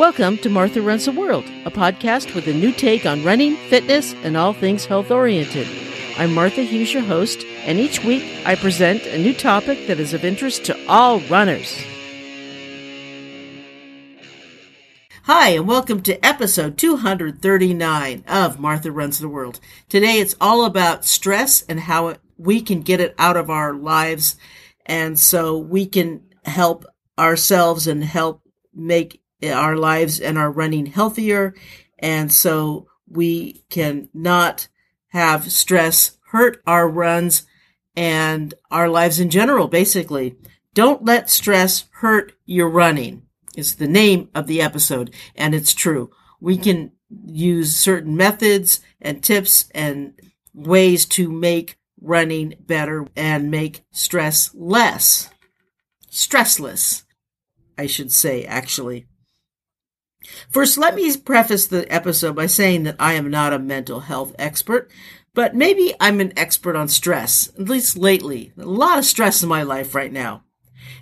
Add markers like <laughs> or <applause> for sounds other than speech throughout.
Welcome to Martha Runs the World, a podcast with a new take on running, fitness, and all things health oriented. I'm Martha Hughes, your host, and each week I present a new topic that is of interest to all runners. Hi, and welcome to episode 239 of Martha Runs the World. Today it's all about stress and how we can get it out of our lives, and so we can help ourselves and help make our lives and our running healthier. And so we can not have stress hurt our runs and our lives in general, basically. Don't let stress hurt your running is the name of the episode. And it's true. We can use certain methods and tips and ways to make running better and make stress less. Stressless, I should say, actually. First, let me preface the episode by saying that I am not a mental health expert, but maybe I'm an expert on stress, at least lately. A lot of stress in my life right now,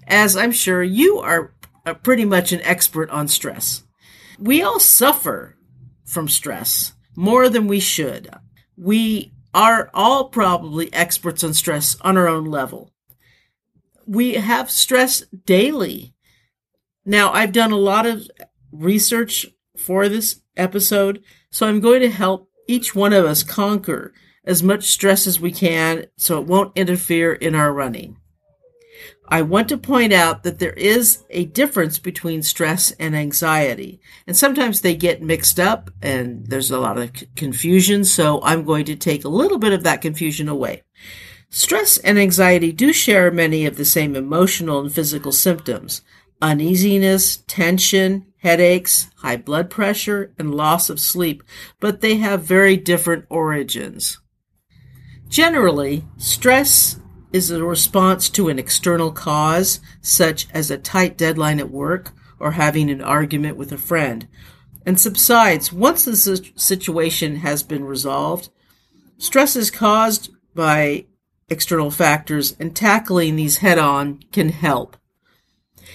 as I'm sure you are uh, pretty much an expert on stress. We all suffer from stress more than we should. We are all probably experts on stress on our own level. We have stress daily. Now, I've done a lot of research for this episode, so I'm going to help each one of us conquer as much stress as we can so it won't interfere in our running. I want to point out that there is a difference between stress and anxiety. And sometimes they get mixed up and there's a lot of confusion. So I'm going to take a little bit of that confusion away. Stress and anxiety do share many of the same emotional and physical symptoms uneasiness, tension, headaches, high blood pressure, and loss of sleep, but they have very different origins. Generally, stress is a response to an external cause, such as a tight deadline at work or having an argument with a friend, and subsides once the situation has been resolved. Stress is caused by external factors, and tackling these head on can help.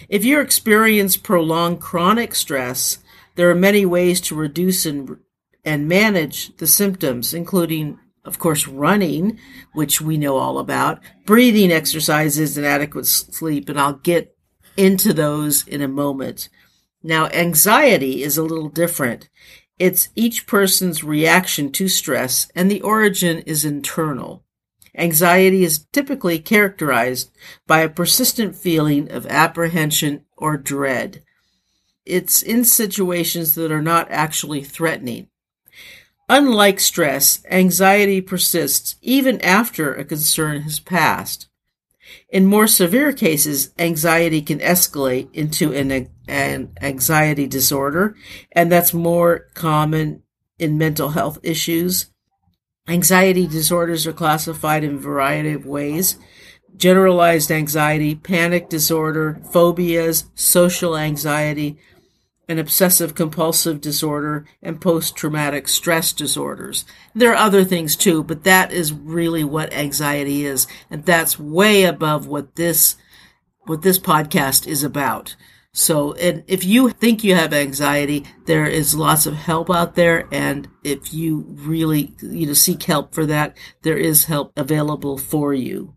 If you experience prolonged chronic stress, there are many ways to reduce and, and manage the symptoms, including, of course, running, which we know all about, breathing exercises, and adequate sleep. And I'll get into those in a moment. Now, anxiety is a little different. It's each person's reaction to stress, and the origin is internal. Anxiety is typically characterized by a persistent feeling of apprehension or dread. It's in situations that are not actually threatening. Unlike stress, anxiety persists even after a concern has passed. In more severe cases, anxiety can escalate into an, an anxiety disorder, and that's more common in mental health issues Anxiety disorders are classified in a variety of ways generalized anxiety, panic disorder, phobias, social anxiety, and obsessive compulsive disorder, and post traumatic stress disorders. There are other things too, but that is really what anxiety is, and that's way above what this what this podcast is about. So, and if you think you have anxiety, there is lots of help out there. And if you really, you know, seek help for that, there is help available for you.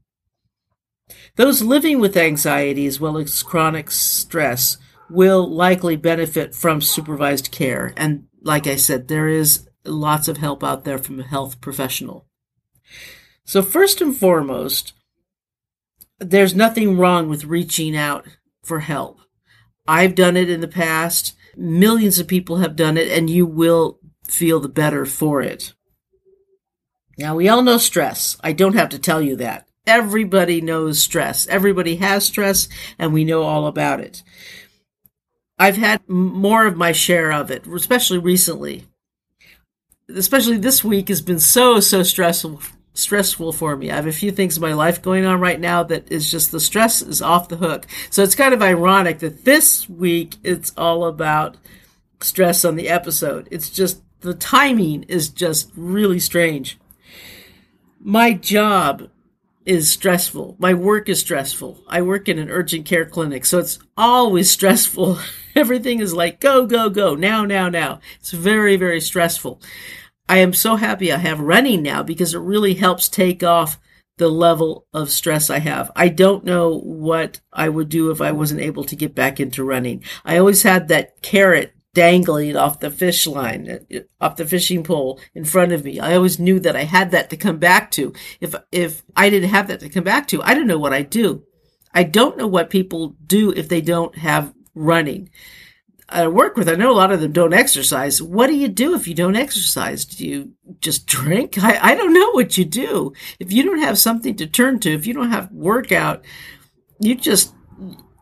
Those living with anxiety as well as chronic stress will likely benefit from supervised care. And like I said, there is lots of help out there from a health professional. So first and foremost, there's nothing wrong with reaching out for help. I've done it in the past. Millions of people have done it, and you will feel the better for it. Now, we all know stress. I don't have to tell you that. Everybody knows stress. Everybody has stress, and we know all about it. I've had more of my share of it, especially recently. Especially this week has been so, so stressful stressful for me. I have a few things in my life going on right now that is just the stress is off the hook. So it's kind of ironic that this week it's all about stress on the episode. It's just the timing is just really strange. My job is stressful. My work is stressful. I work in an urgent care clinic, so it's always <laughs> stressful. Everything is like go, go, go, now, now, now. It's very, very stressful. I am so happy I have running now because it really helps take off the level of stress I have. I don't know what I would do if I wasn't able to get back into running. I always had that carrot dangling off the fish line, uh, uh, off the fishing pole in front of me. I always knew that I had that to come back to. If, if I didn't have that to come back to, I don't know what I'd do. I don't know what people do if they don't have running. I work with, I know a lot of them don't exercise. What do you do if you don't exercise? Do you just drink? <laughs> I, I don't know what you do. If you don't have something to turn to, if you don't have workout, you just,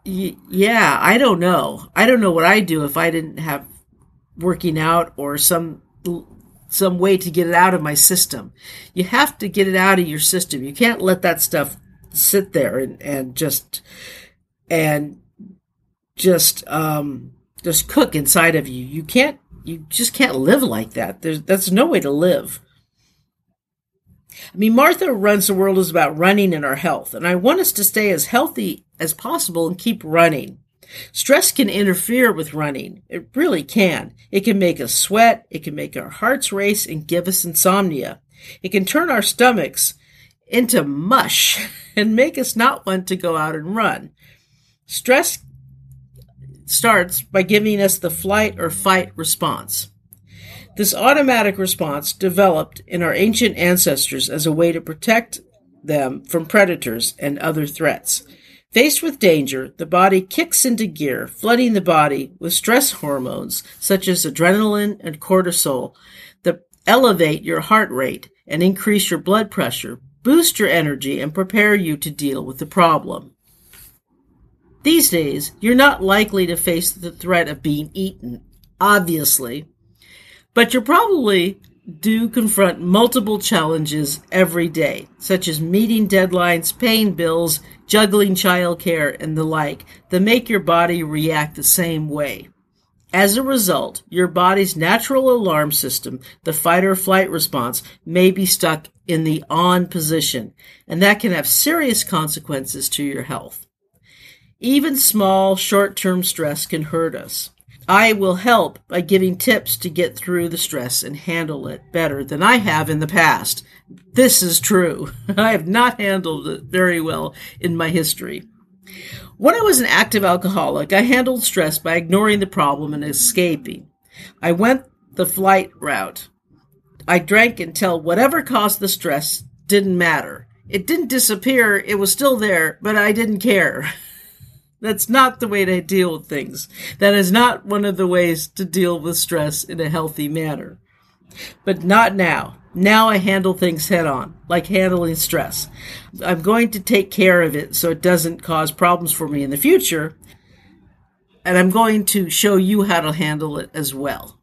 yeah, I don't know. I don't know what I do if I didn't have working out or some some way to get it out of my system. You have to get it out of your system. You can't let that stuff sit there and, and just and just um just cook inside of you. You can't, you just can't live like that. There's, that's no way to live. I mean, Martha runs the world is about running and our health, and I want us to stay as healthy as possible and keep running. Stress can interfere with running. It really can. It can make us sweat. It can make our hearts race and give us insomnia. It can turn our stomachs into mush <laughs> and make us not want to go out and run. Stress starts by giving us the flight or fight response. This automatic response developed in our ancient ancestors as a way to protect them from predators and other threats. Faced with danger, the body kicks into gear, flooding the body with stress hormones such as adrenaline and cortisol that elevate your heart rate and increase your blood pressure, boost your energy, and prepare you to deal with the problem. These days, you're not likely to face the threat of being eaten, obviously, but you probably do confront multiple challenges every day, such as meeting deadlines, paying bills, juggling childcare, and the like, that make your body react the same way. As a result, your body's natural alarm system, the fight or flight response, may be stuck in the on position, and that can have serious consequences to your health. Even small, short term stress can hurt us. I will help by giving tips to get through the stress and handle it better than I have in the past. This is true. <laughs> I have not handled it very well in my history. When I was an active alcoholic, I handled stress by ignoring the problem and escaping. I went the flight route. I drank until whatever caused the stress didn't matter. It didn't disappear, it was still there, but I didn't care. <laughs> That's not the way to deal with things. That is not one of the ways to deal with stress in a healthy manner. But not now. Now I handle things head on, like handling stress. I'm going to take care of it so it doesn't cause problems for me in the future. And I'm going to show you how to handle it as well.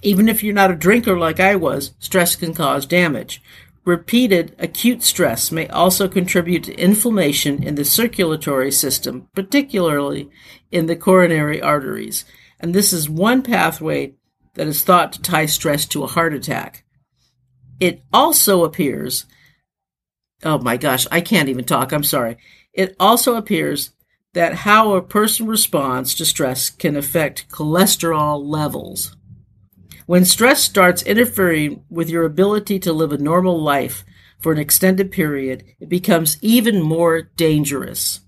Even if you're not a drinker like I was, stress can cause damage. Repeated acute stress may also contribute to inflammation in the circulatory system, particularly in the coronary arteries. And this is one pathway that is thought to tie stress to a heart attack. It also appears, oh my gosh, I can't even talk, I'm sorry. It also appears that how a person responds to stress can affect cholesterol levels. When stress starts interfering with your ability to live a normal life for an extended period, it becomes even more dangerous.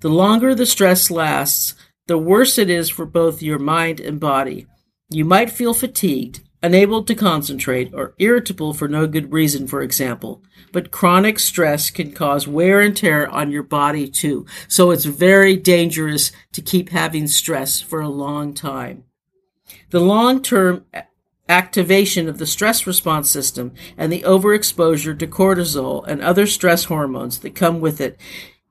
The longer the stress lasts, the worse it is for both your mind and body. You might feel fatigued, unable to concentrate, or irritable for no good reason, for example. But chronic stress can cause wear and tear on your body too. So it's very dangerous to keep having stress for a long time. The long term activation of the stress response system and the overexposure to cortisol and other stress hormones that come with it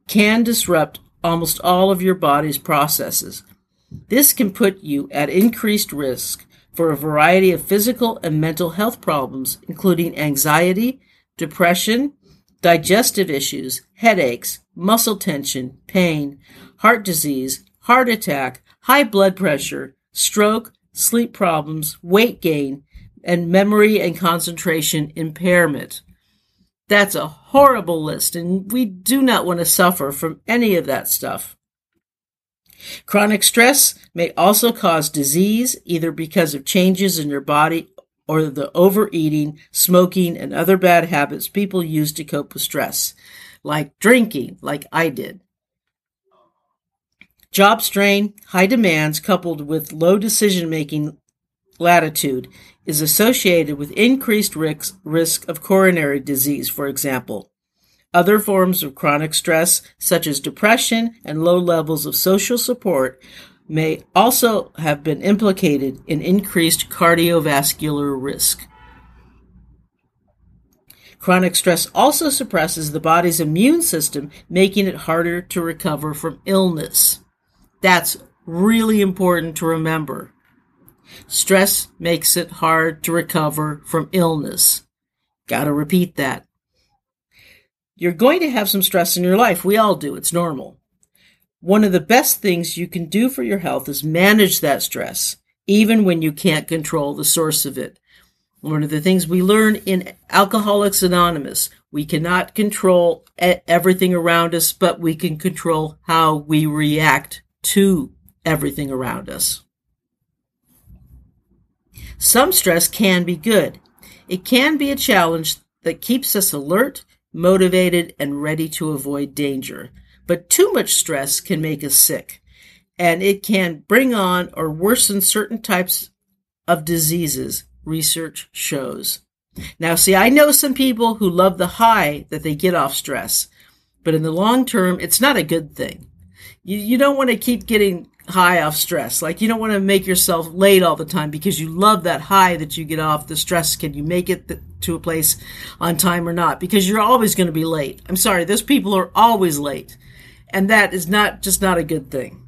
can disrupt almost all of your body's processes. This can put you at increased risk for a variety of physical and mental health problems, including anxiety, depression, digestive issues, headaches, muscle tension, pain, heart disease, heart attack, high blood pressure, stroke, sleep problems, weight gain, and memory and concentration impairment. That's a horrible list, and we do not want to suffer from any of that stuff. Chronic stress may also cause disease, either because of changes in your body or the overeating, smoking, and other bad habits people use to cope with stress, like drinking, like I did. Job strain, high demands, coupled with low decision making latitude, is associated with increased risk, of coronary disease, for example. Other forms of chronic stress, such as depression and low levels of social support, may also have been implicated in increased cardiovascular risk. Chronic stress also suppresses the body's immune system, making it harder to recover from illness. That's really important to remember. Stress makes it hard to recover from illness. Gotta repeat that. You're going to have some stress in your life. We all do. It's normal. One of the best things you can do for your health is manage that stress, even when you can't control the source of it. One of the things we learn in Alcoholics Anonymous, we cannot control everything around us, but we can control how we react to everything around us. Some stress can be good. It can be a challenge that keeps us alert, motivated, and ready to avoid danger. But too much stress can make us sick, and it can bring on or worsen certain types of diseases, research shows. Now, see, I know some people who love the high that they get off stress, but in the long term, it's not a good thing. You, you don't want to keep getting high off stress. Like you don't want to make yourself late all the time because you love that high that you get off the stress. Can you make it to a place on time or not? Because you're always going to be late. I'm sorry, those people are always late. And that is not just not a good thing.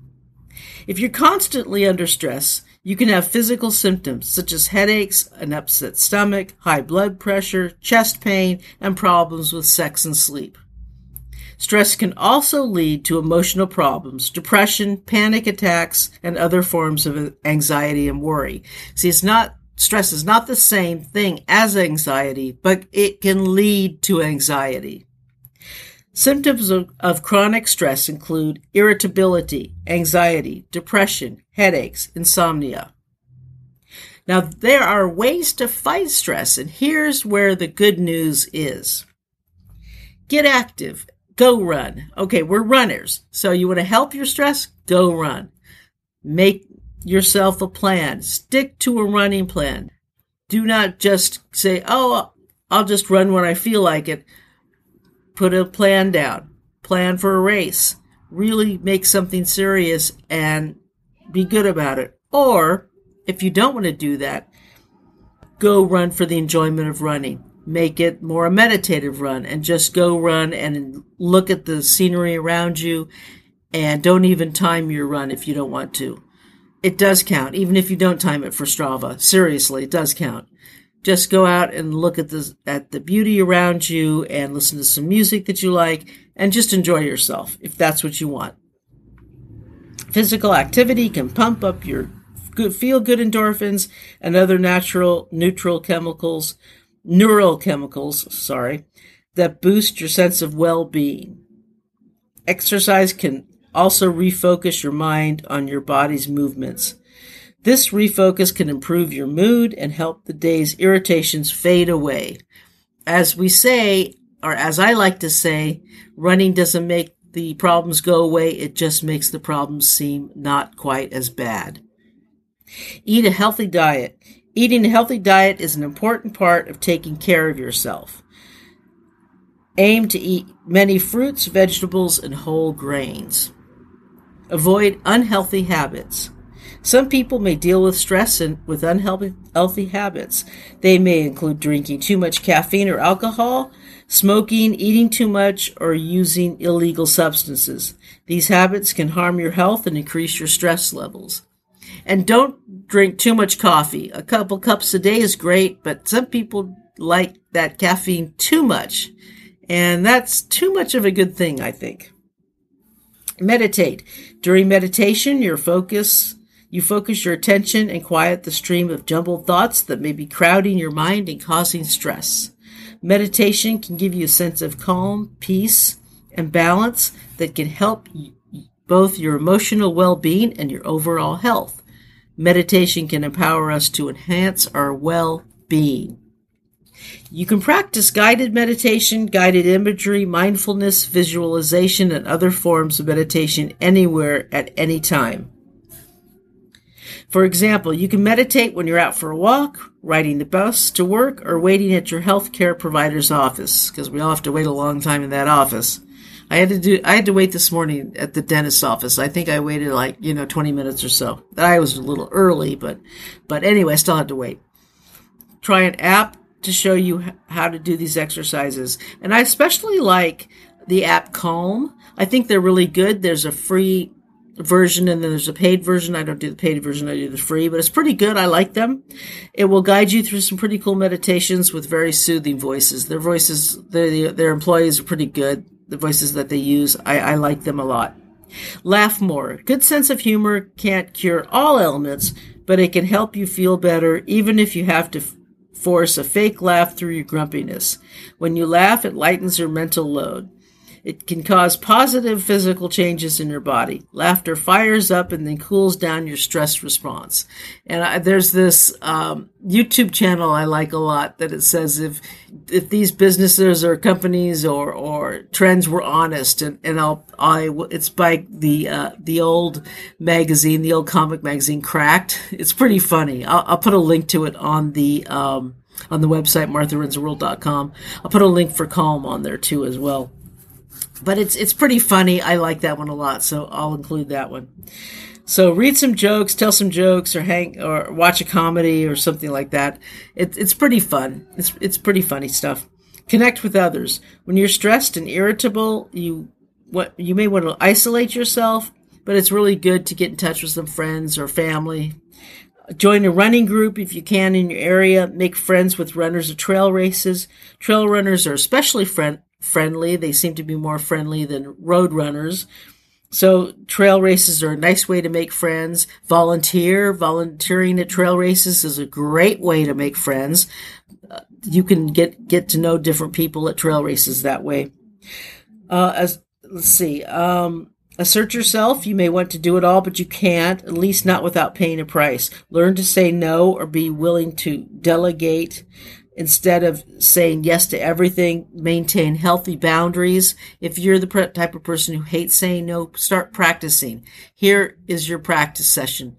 If you're constantly under stress, you can have physical symptoms such as headaches, an upset stomach, high blood pressure, chest pain, and problems with sex and sleep. Stress can also lead to emotional problems, depression, panic attacks, and other forms of anxiety and worry. See, it's not, stress is not the same thing as anxiety, but it can lead to anxiety. Symptoms of, of, chronic stress include irritability, anxiety, depression, headaches, insomnia. Now, there are ways to fight stress, and here's where the good news is. Get active Go run. Okay, we're runners. So you want to help your stress? Go run. Make yourself a plan. Stick to a running plan. Do not just say, oh, I'll just run when I feel like it. Put a plan down. Plan for a race. Really make something serious and be good about it. Or if you don't want to do that, go run for the enjoyment of running make it more a meditative run and just go run and look at the scenery around you and don't even time your run if you don't want to. It does count, even if you don't time it for Strava. Seriously, it does count. Just go out and look at the at the beauty around you and listen to some music that you like and just enjoy yourself if that's what you want. Physical activity can pump up your good feel good endorphins and other natural neutral chemicals neurochemicals, sorry, that boost your sense of well-being. Exercise can also refocus your mind on your body's movements. This refocus can improve your mood and help the day's irritations fade away. As we say, or as I like to say, running doesn't make the problems go away, it just makes the problems seem not quite as bad. Eat a healthy diet. Eating a healthy diet is an important part of taking care of yourself. Aim to eat many fruits, vegetables, and whole grains. Avoid unhealthy habits. Some people may deal with stress and with unhealthy habits. They may include drinking too much caffeine or alcohol, smoking, eating too much, or using illegal substances. These habits can harm your health and increase your stress levels. And don't drink too much coffee. A couple cups a day is great, but some people like that caffeine too much. And that's too much of a good thing, I think. Meditate. During meditation, your focus you focus your attention and quiet the stream of jumbled thoughts that may be crowding your mind and causing stress. Meditation can give you a sense of calm, peace, and balance that can help both your emotional well being and your overall health. Meditation can empower us to enhance our well being. You can practice guided meditation, guided imagery, mindfulness, visualization, and other forms of meditation anywhere at any time. For example, you can meditate when you're out for a walk, riding the bus to work, or waiting at your healthcare provider's office, because we all have to wait a long time in that office. I had to do. I had to wait this morning at the dentist's office. I think I waited like you know twenty minutes or so. I was a little early, but but anyway, I still had to wait. Try an app to show you how to do these exercises, and I especially like the app Calm. I think they're really good. There's a free version and then there's a paid version. I don't do the paid version, I do the free, but it's pretty good. I like them. It will guide you through some pretty cool meditations with very soothing voices. Their voices, their, their employees are pretty good. The voices that they use, I, I like them a lot. Laugh more. Good sense of humor can't cure all ailments, but it can help you feel better even if you have to force a fake laugh through your grumpiness. When you laugh, it lightens your mental load. It can cause positive physical changes in your body. Laughter fires up and then cools down your stress response. And I, there's this um, YouTube channel I like a lot that it says if if these businesses or companies or or trends were honest, and, and I'll I it's by the uh, the old magazine, the old comic magazine, Cracked. It's pretty funny. I'll, I'll put a link to it on the. Um, on the website martharunstheworld.com. I'll put a link for Calm on there too as well but it's it's pretty funny. I like that one a lot, so I'll include that one. So read some jokes, tell some jokes, or hang or watch a comedy or something like that. It, it's pretty fun. It's it's pretty funny stuff. Connect with others. When you're stressed and irritable, you what you may want to isolate yourself, but it's really good to get in touch with some friends or family. Join a running group if you can in your area. Make friends with runners of trail races. Trail runners are especially friend, friendly. They seem to be more friendly than road runners. So trail races are a nice way to make friends. Volunteer, volunteering at trail races is a great way to make friends. Uh, you can get get to know different people at trail races that way. Uh, as let's see, um, assert yourself. You may want to do it all, but you can't. At least not without paying a price. Learn to say no or be willing to delegate instead of saying yes to everything, maintain healthy boundaries. If you're the type of person who hates saying no, start practicing. Here is your practice session.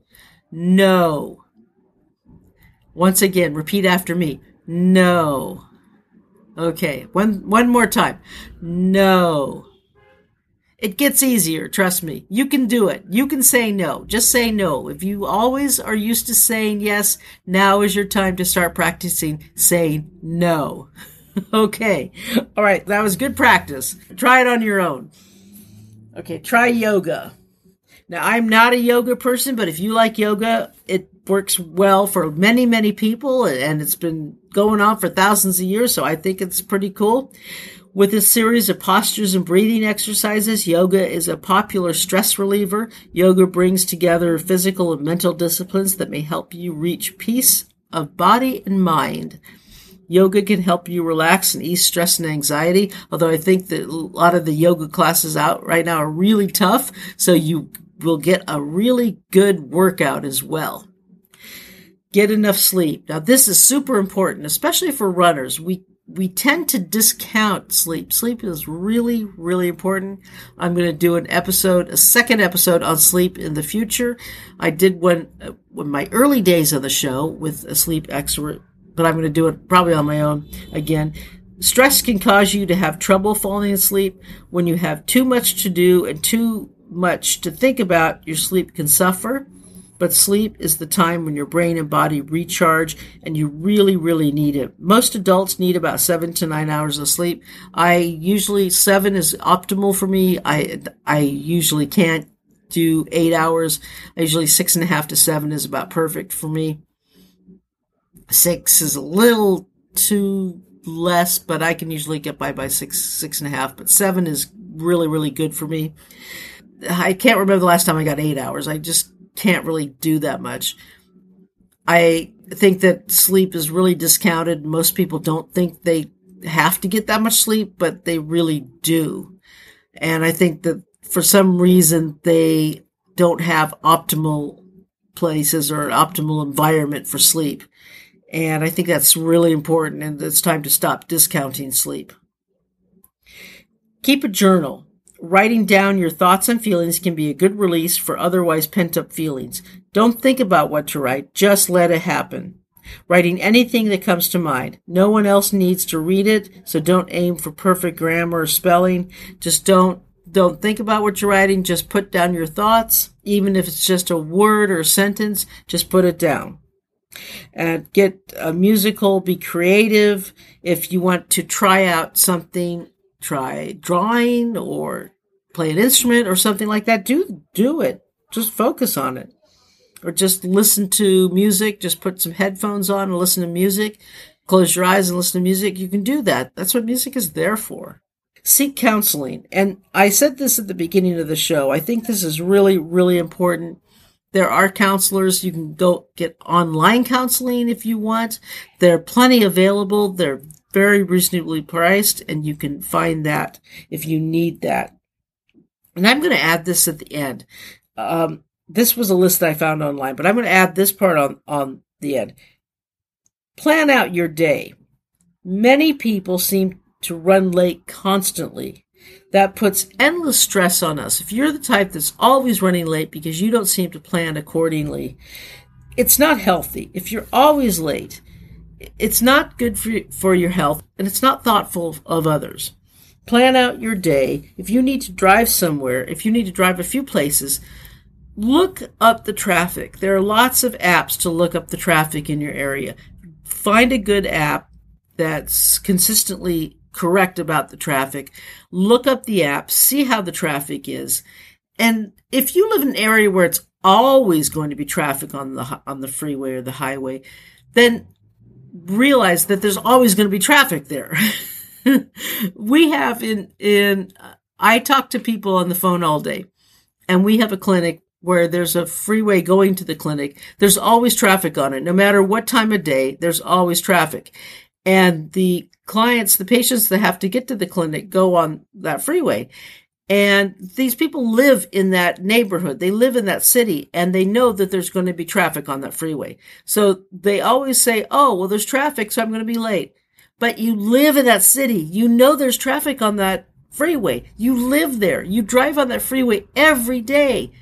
No. Once again, repeat after me. No. Okay, one one more time. No. It gets easier, trust me. You can do it. You can say no. Just say no. If you always are used to saying yes, now is your time to start practicing saying no. <laughs> okay. All right. That was good practice. Try it on your own. Okay. Try yoga. Now, I'm not a yoga person, but if you like yoga, it works well for many, many people and it's been going on for thousands of years. So I think it's pretty cool. With a series of postures and breathing exercises, yoga is a popular stress reliever. Yoga brings together physical and mental disciplines that may help you reach peace of body and mind. Yoga can help you relax and ease stress and anxiety, although I think that a lot of the yoga classes out right now are really tough, so you will get a really good workout as well. Get enough sleep. Now, this is super important, especially for runners. We we tend to discount sleep. Sleep is really, really important. I'm going to do an episode, a second episode on sleep in the future. I did one uh, in my early days of the show with a sleep expert, but I'm going to do it probably on my own again. Stress can cause you to have trouble falling asleep. When you have too much to do and too much to think about, your sleep can suffer. But sleep is the time when your brain and body recharge and you really, really need it. Most adults need about seven to nine hours of sleep. I usually, seven is optimal for me. I, I usually can't do eight hours. I usually six and a half to seven is about perfect for me. Six is a little too less, but I can usually get by by six, six and a half, but seven is really, really good for me. I can't remember the last time I got eight hours. I just can't really do that much. I think that sleep is really discounted. Most people don't think they have to get that much sleep, but they really do. And I think that for some reason they don't have optimal places or an optimal environment for sleep. And I think that's really important and it's time to stop discounting sleep. Keep a journal. Writing down your thoughts and feelings can be a good release for otherwise pent up feelings. Don't think about what to write, just let it happen. Writing anything that comes to mind. No one else needs to read it, so don't aim for perfect grammar or spelling. Just don't don't think about what you're writing, just put down your thoughts, even if it's just a word or a sentence, just put it down. And get a musical, be creative. If you want to try out something try drawing or play an instrument or something like that, do do it. Just focus on it. Or just listen to music, just put some headphones on and listen to music. Close your eyes and listen to music. You can do that. That's what music is there for. Seek counseling. And I said this at the beginning of the show. I think this is really, really important. There are counselors. You can go get online counseling if you want. There are plenty available. They're very reasonably priced, and you can find that if you need that. And I'm going to add this at the end. Um, this was a list that I found online, but I'm going to add this part on, on the end. Plan out your day. Many people seem to run late constantly. That puts endless stress on us. If you're the type that's always running late because you don't seem to plan accordingly, it's not healthy. If you're always late, it's not good for, for your health and it's not thoughtful of others. Plan out your day. If you need to drive somewhere, if you need to drive a few places, look up the traffic. There are lots of apps to look up the traffic in your area. Find a good app that's consistently correct about the traffic. Look up the app, see how the traffic is. And if you live in an area where it's always going to be traffic on the on the freeway or the highway, then realize that there's always going to be traffic there. <laughs> we have in in I talk to people on the phone all day, and we have a clinic where there's a freeway going to the clinic. There's always traffic on it, no matter what time of day. There's always traffic, and the clients, the patients that have to get to the clinic, go on that freeway. And these people live in that neighborhood. They live in that city and they know that there's going to be traffic on that freeway. So they always say, Oh, well, there's traffic, so I'm going to be late. But you live in that city. You know there's traffic on that freeway. You live there. You drive on that freeway every day.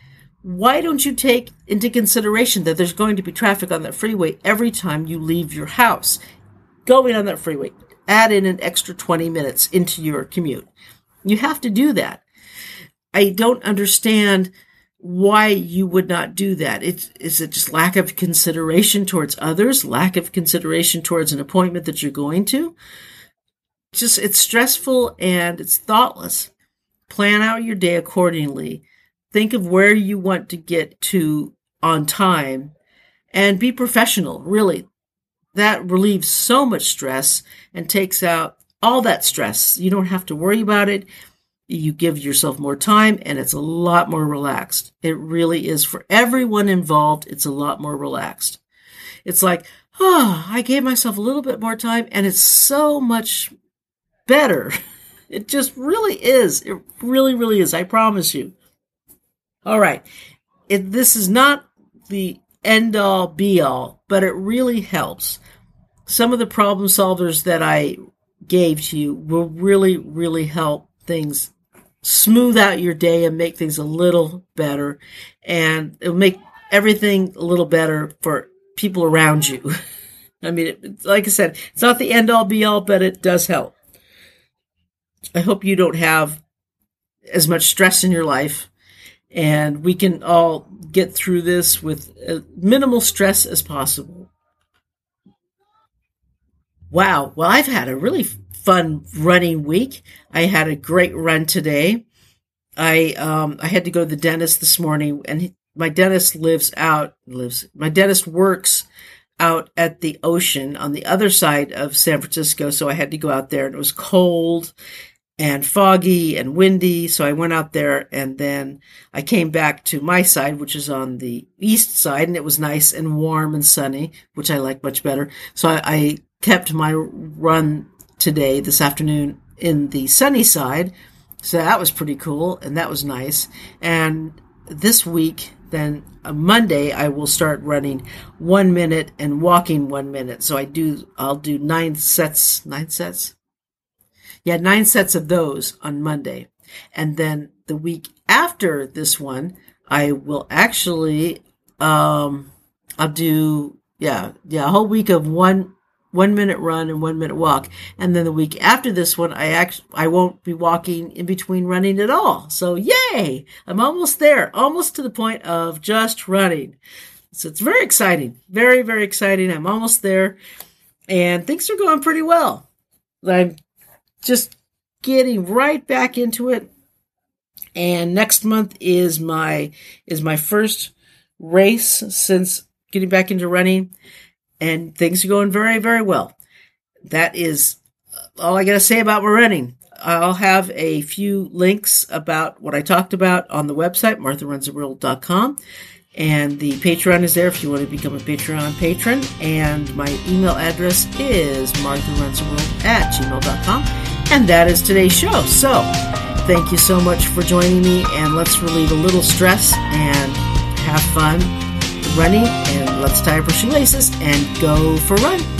Why don't you take into consideration that there's going to be traffic on that freeway every time you leave your house? Going on that freeway, add in an extra 20 minutes into your commute. You have to do that. I don't understand why you would not do that. It's, is it just lack of consideration towards others, lack of consideration towards an appointment that you're going to? Just, it's stressful and it's thoughtless. Plan out your day accordingly. Think of where you want to get to on time and be professional, really. That relieves so much stress and takes out all that stress. You don't have to worry about it you give yourself more time and it's a lot more relaxed. It really is for everyone involved. It's a lot more relaxed. It's like, oh, I gave myself a little bit more time and it's so much better. <laughs> It just really is. It really, really is. I promise you. All right. It, this is not the end all be all, but it really helps. Some of the problem solvers that I gave to you will really, really help things smooth out your day and make things a little better. And it'll make everything a little better for people around you. <laughs> I mean, it, like I said, it's not the end all be all, but it does help. I hope you don't have as much stress in your life and we can all get through this with minimal stress as possible. Wow. Well, I've had a really fun running week. I had a great run today. I um, I had to go to the dentist this morning, and he, my dentist lives out lives. My dentist works out at the ocean on the other side of San Francisco, so I had to go out there, and it was cold and foggy and windy. So I went out there, and then I came back to my side, which is on the east side, and it was nice and warm and sunny, which I like much better. So I, I kept my run today, this afternoon, in the sunny side. So that was pretty cool, and that was nice. And this week, then uh, Monday, I will start running one minute and walking one minute. So I do, I'll do nine sets, nine sets. Yeah, nine sets of those on Monday. And then the week after this one, I will actually, um, I'll do, yeah, yeah, a whole week of one, one minute run and one minute walk. And then the week after this one, I actually, I won't be walking in between running at all. So yay! I'm almost there, almost to the point of just running. So it's very exciting, very, very exciting. I'm almost there and things are going pretty well. I'm just getting right back into it. And next month is my, is my first race since getting back into running and things are going very, very well. That is all I got to say about my running. I'll have a few links about what I talked about on the website, martharunstheworld.com. And the Patreon is there if you want to become a Patreon patron. And my email address is martharunstheworld at gmail.com. And that is today's show. So thank you so much for joining me. And let's relieve a little stress and have fun running and let's tie up our shoelaces and go for a run.